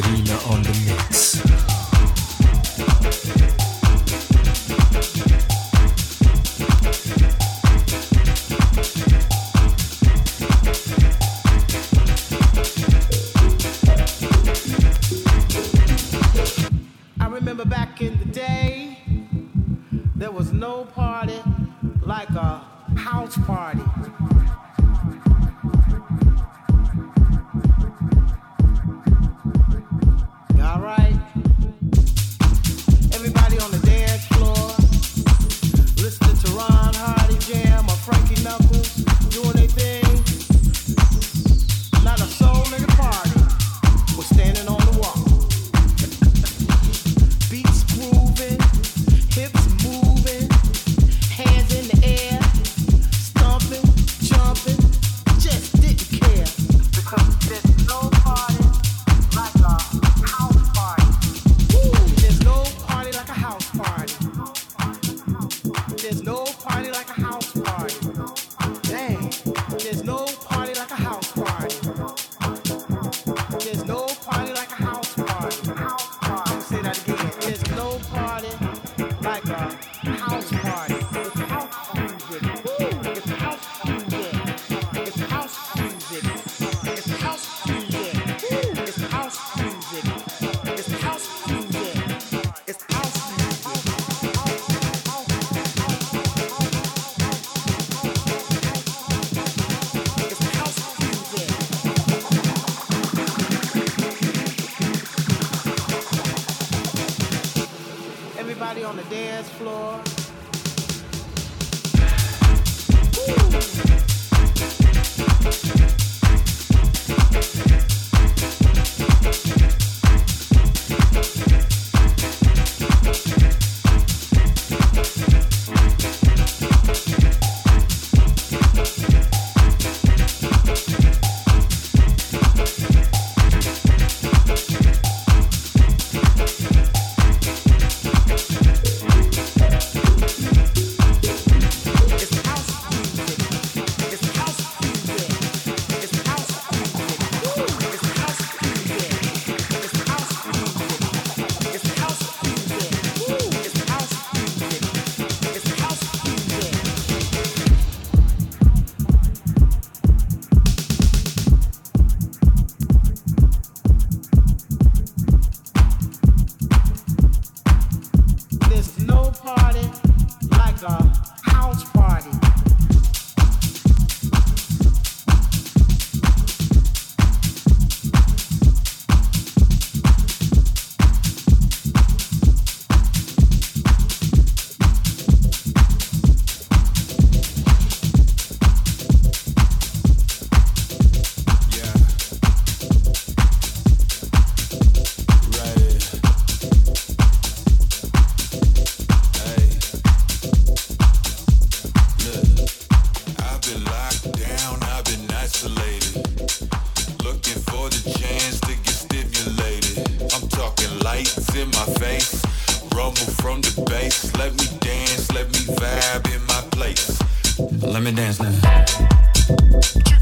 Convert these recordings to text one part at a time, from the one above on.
Farina Looking for the chance to get stimulated. I'm talking lights in my face, rumble from the bass. Let me dance, let me vibe in my place. Let me dance now.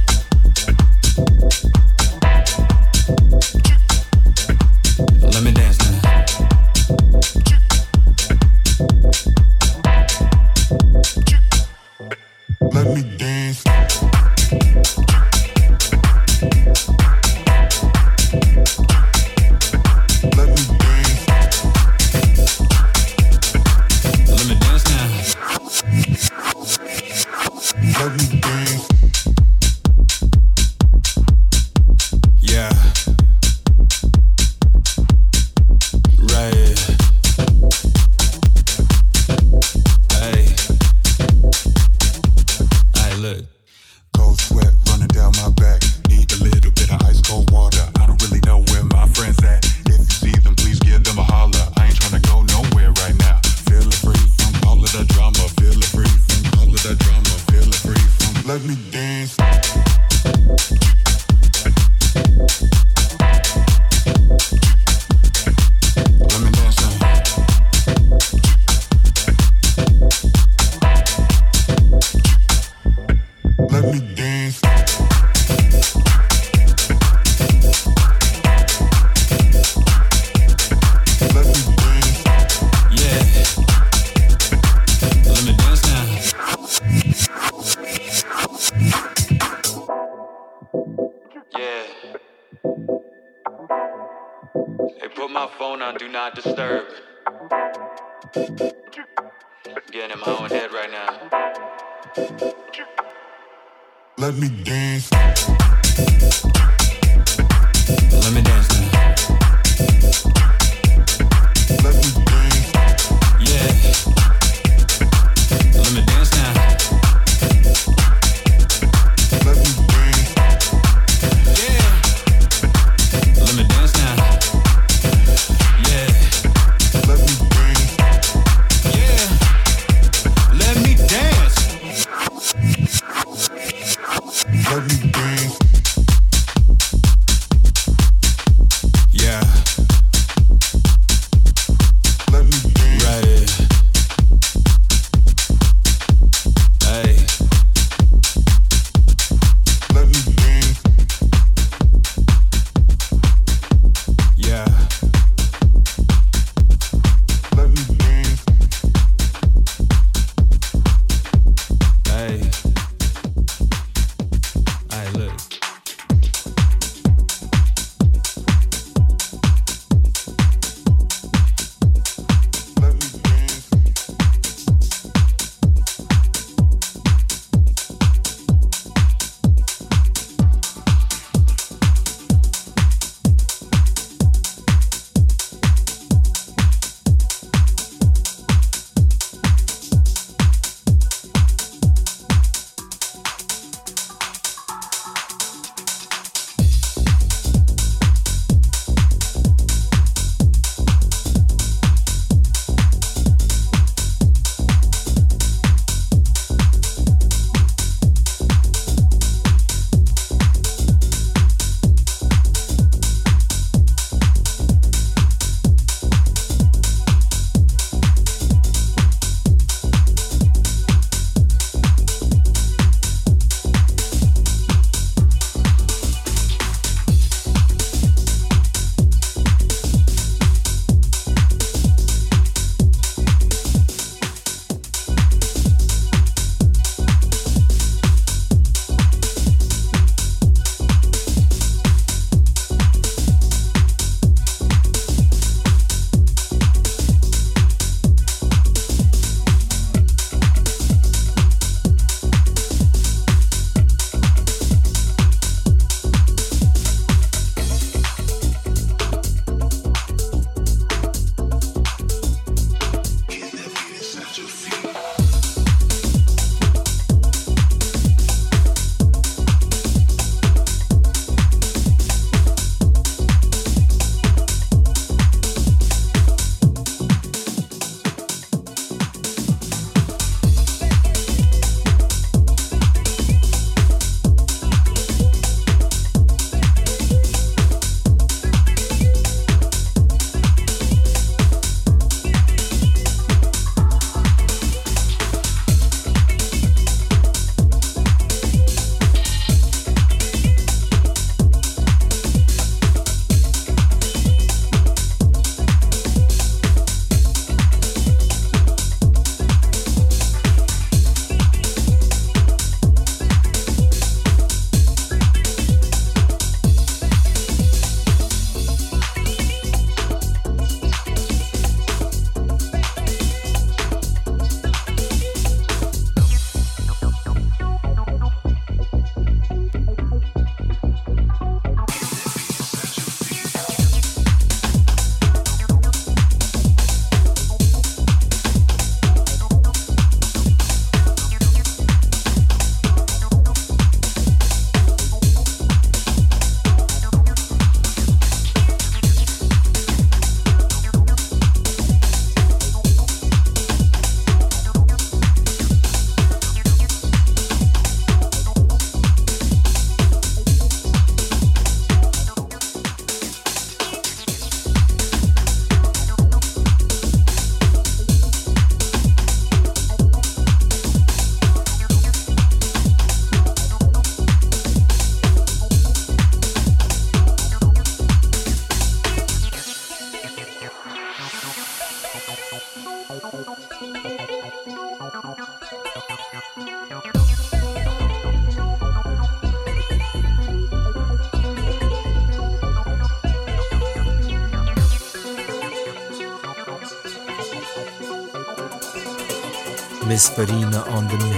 Miss Farina on the mix.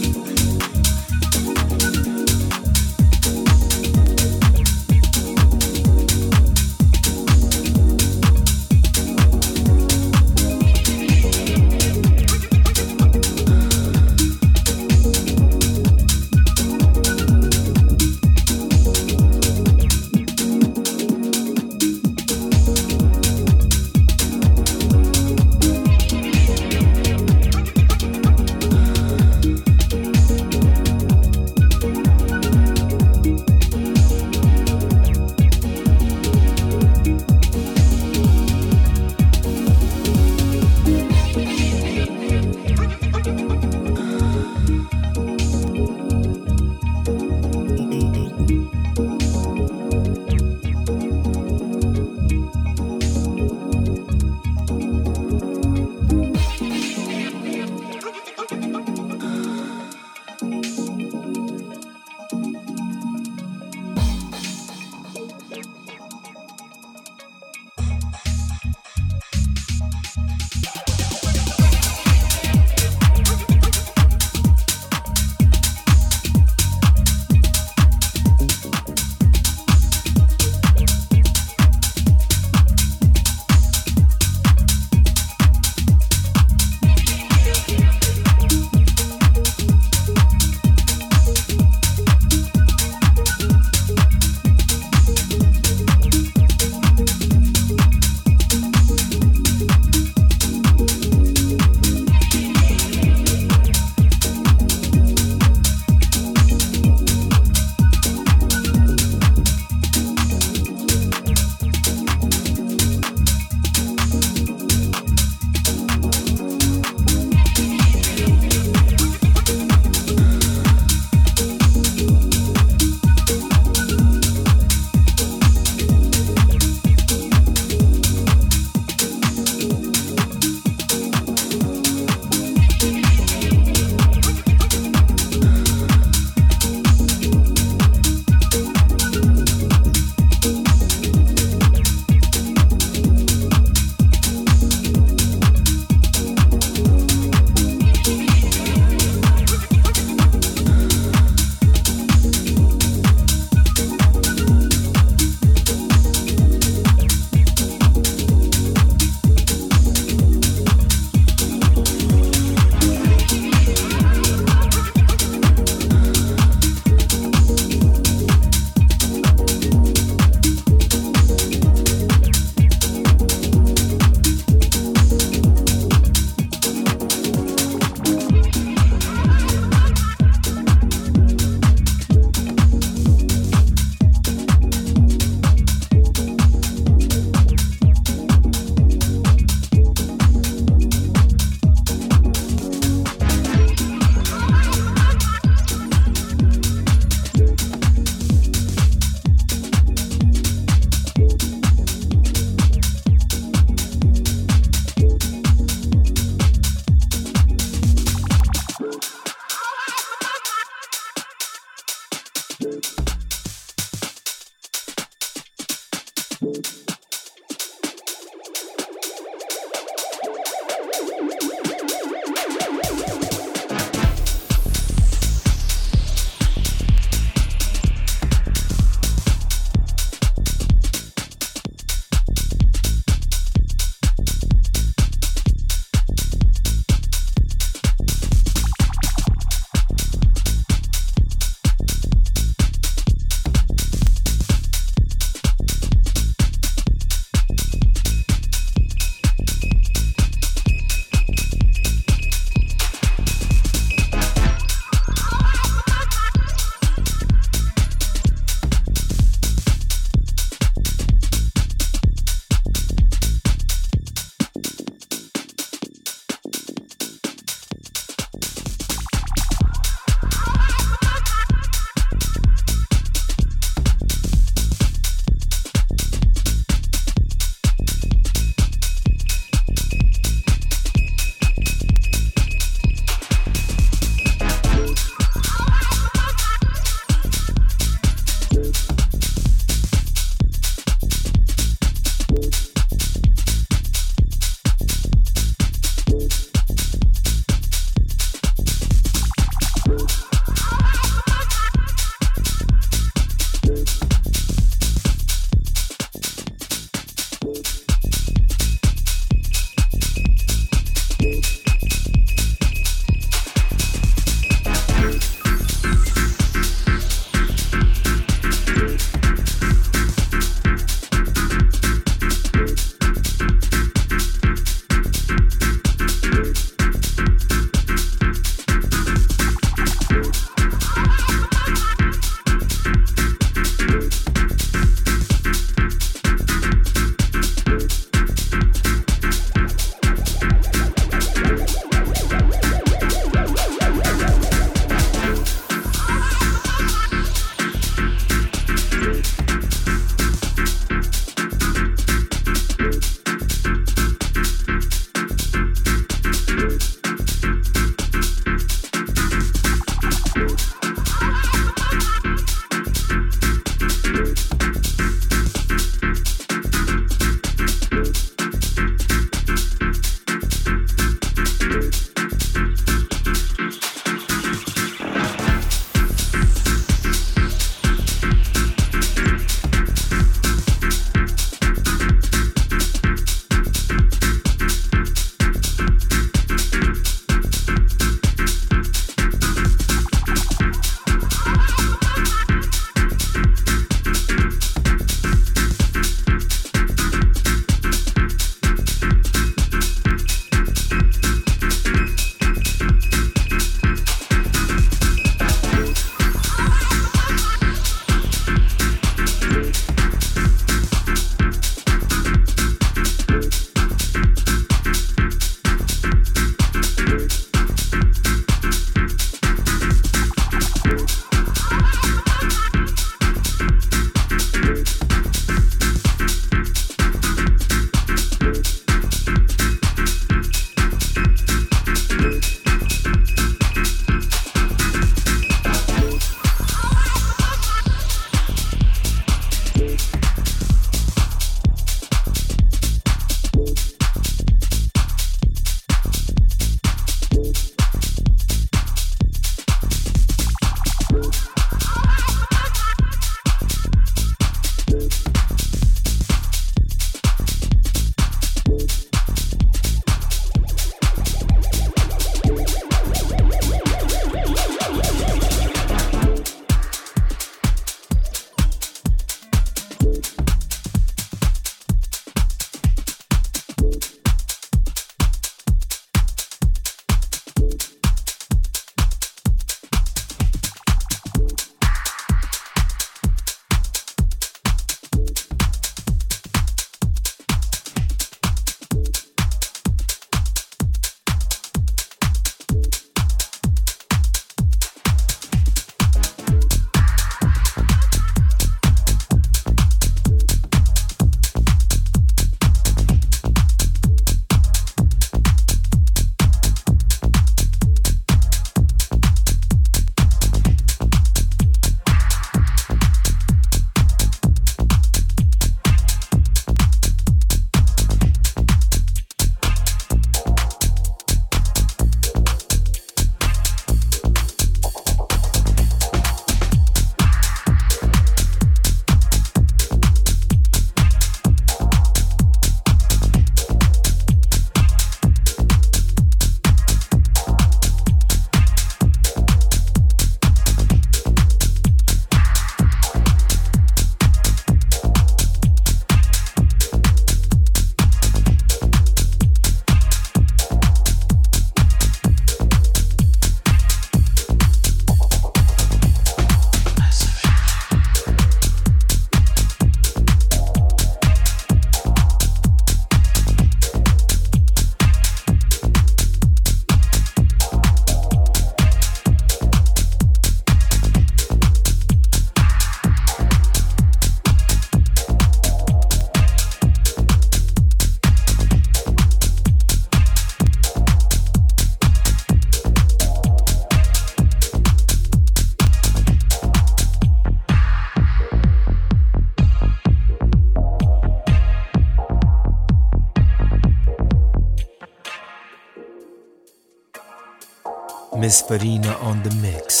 Miss Farina on the mix.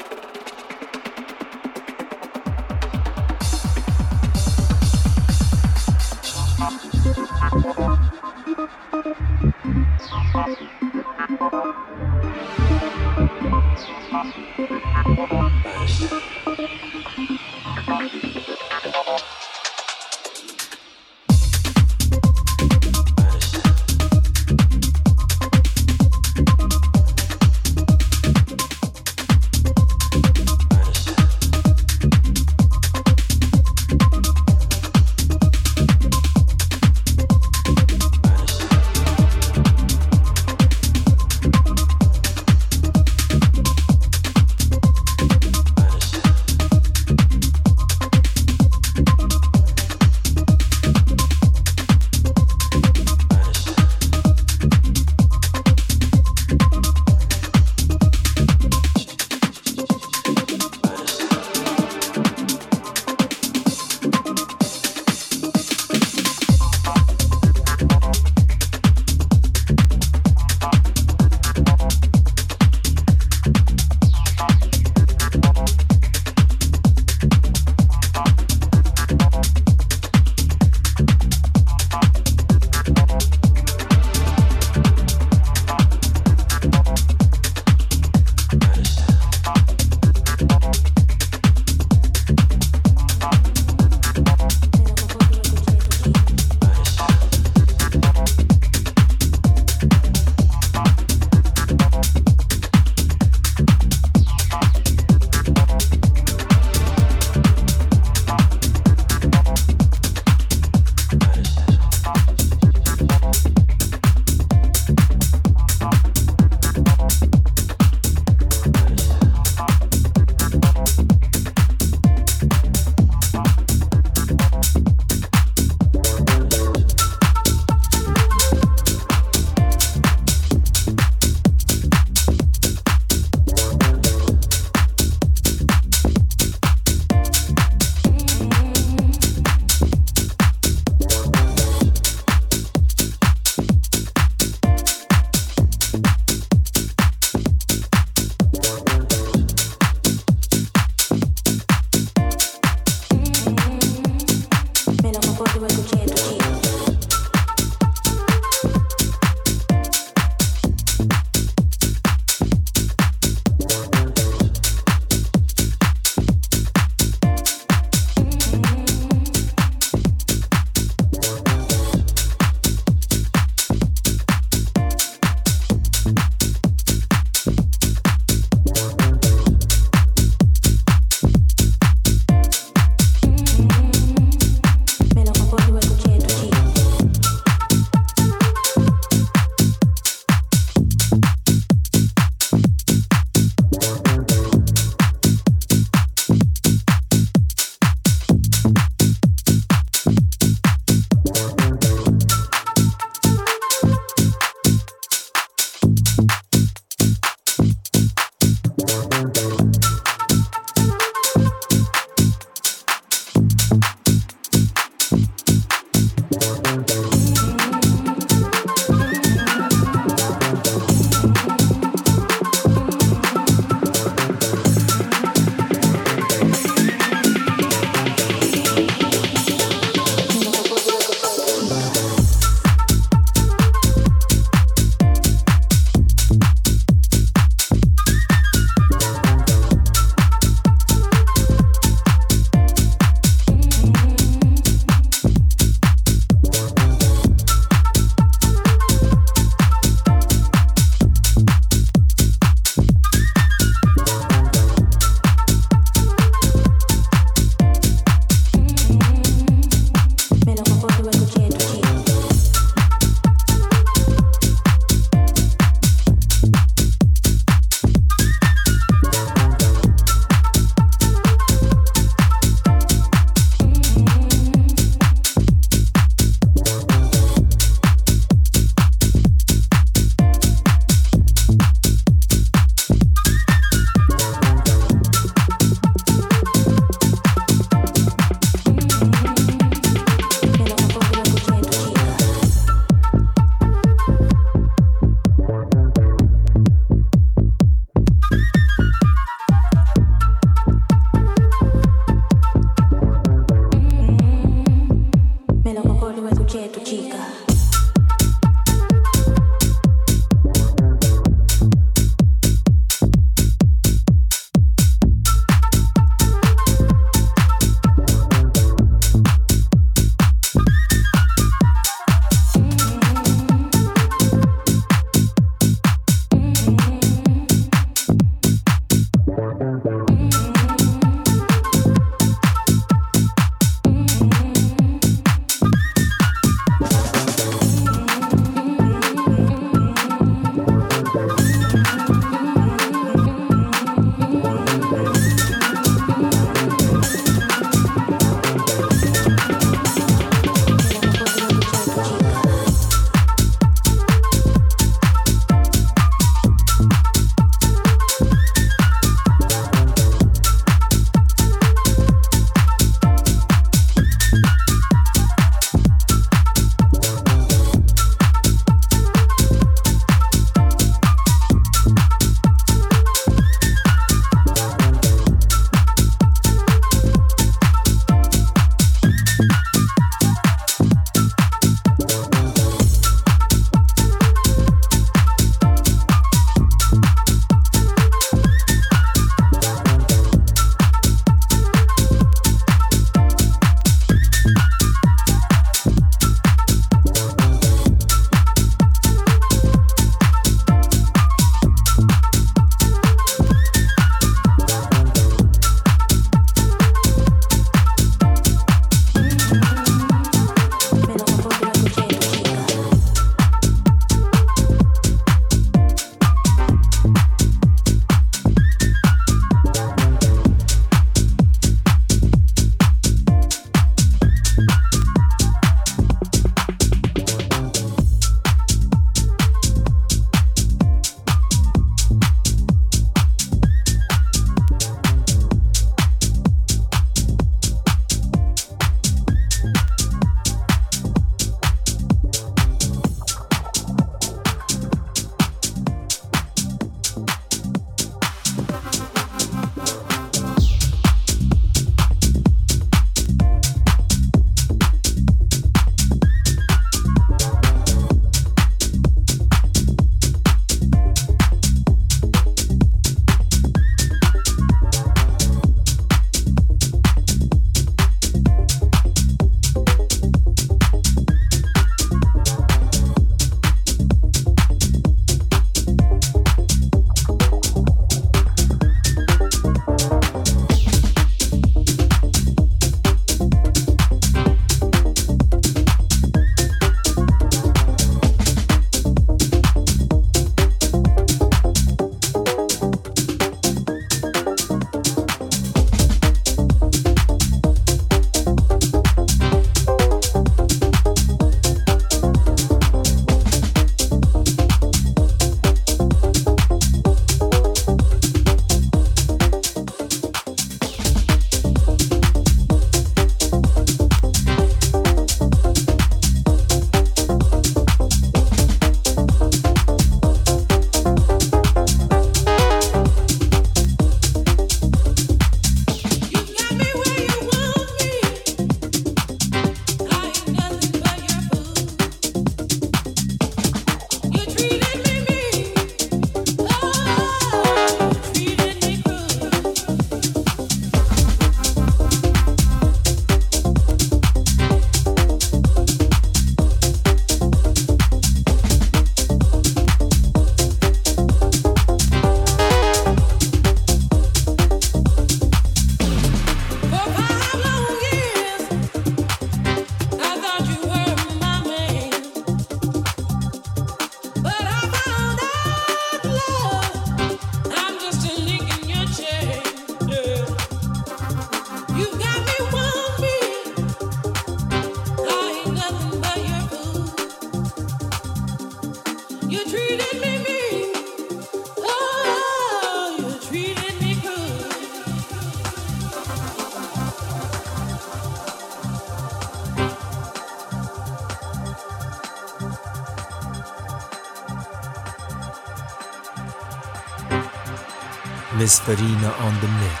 Farina on the mix.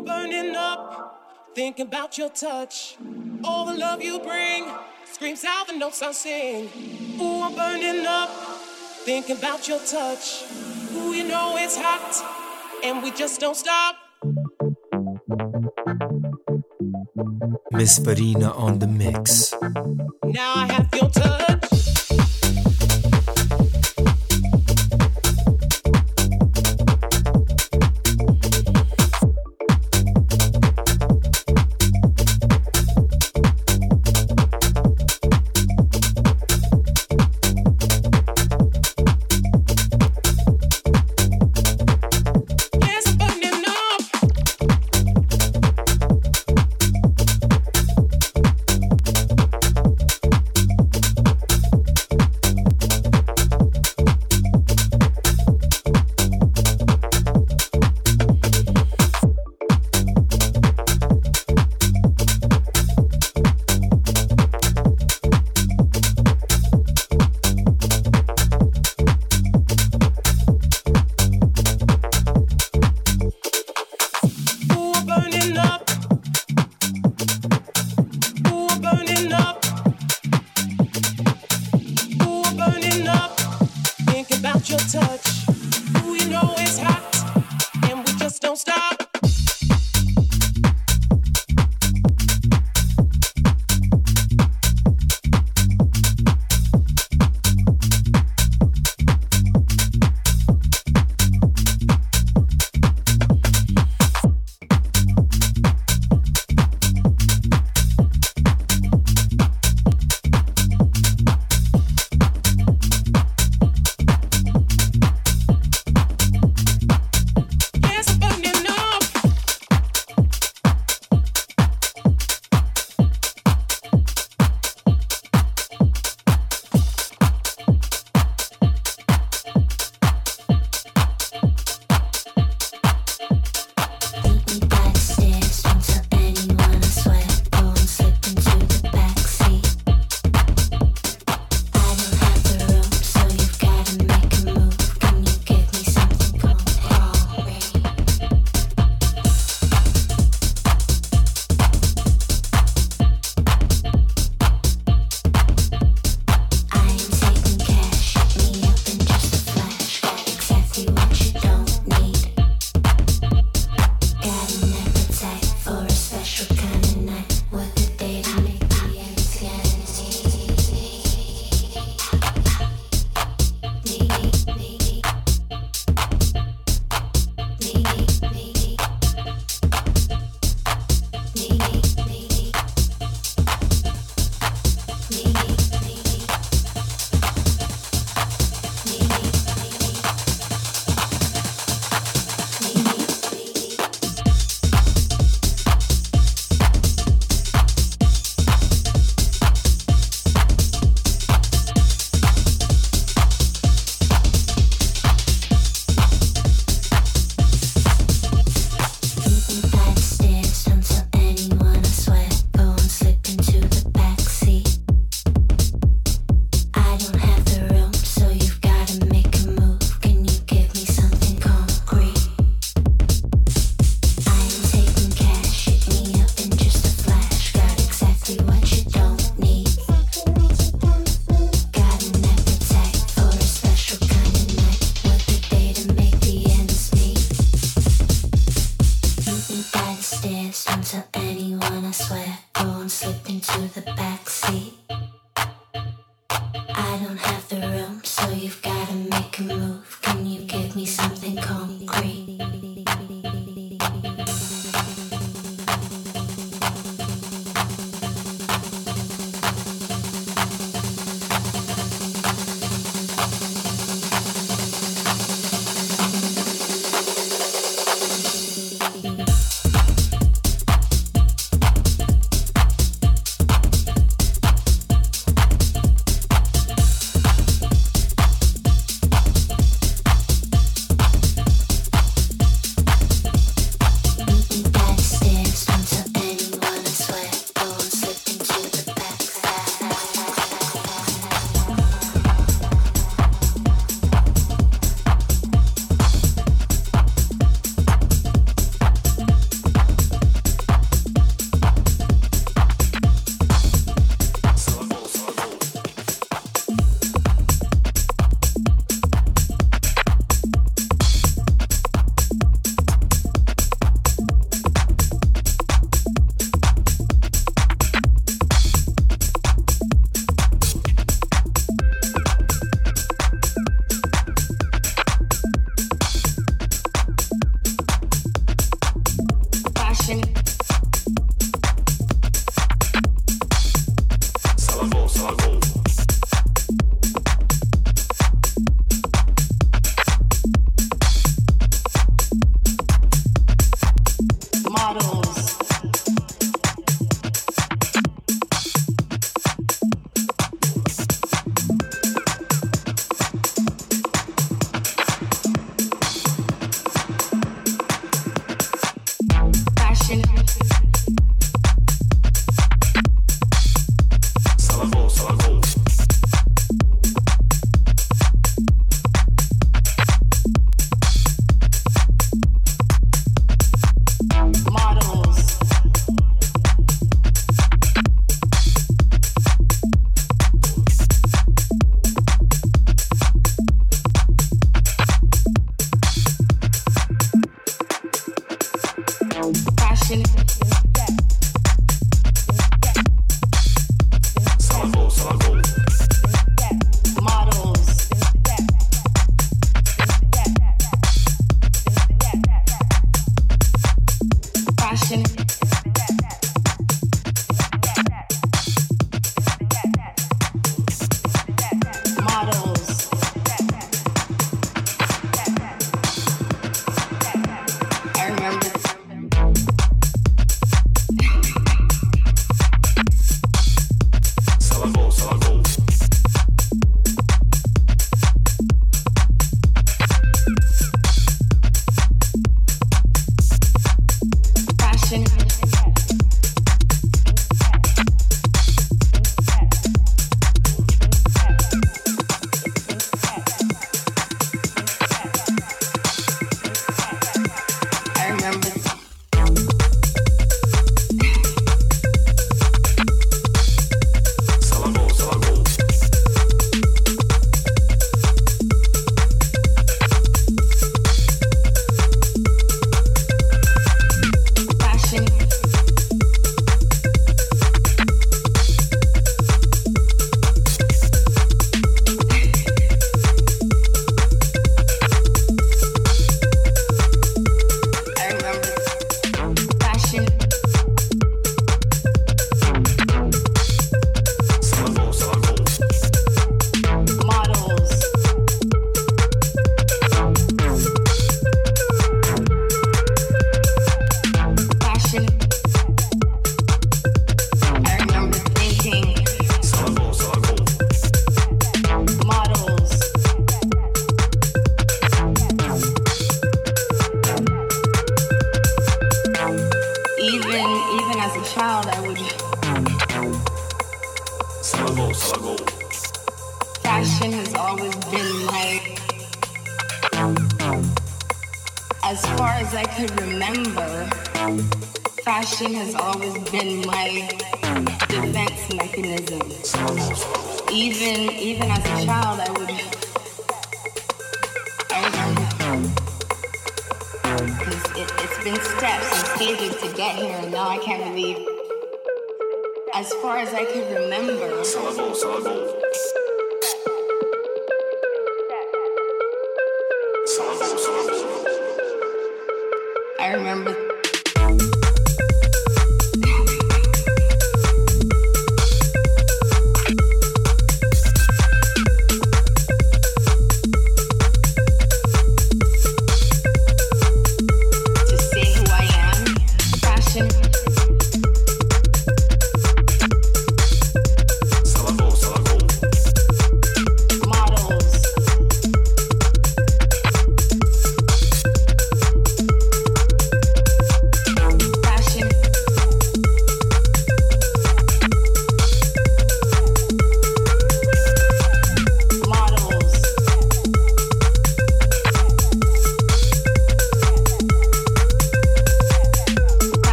I'm burning up, thinking about your touch. All the love you bring screams out the notes I sing. Ooh, I'm burning up, thinking about your touch. Ooh, you know it's hot, and we just don't stop. Miss Farina on the mix. Now I have your touch.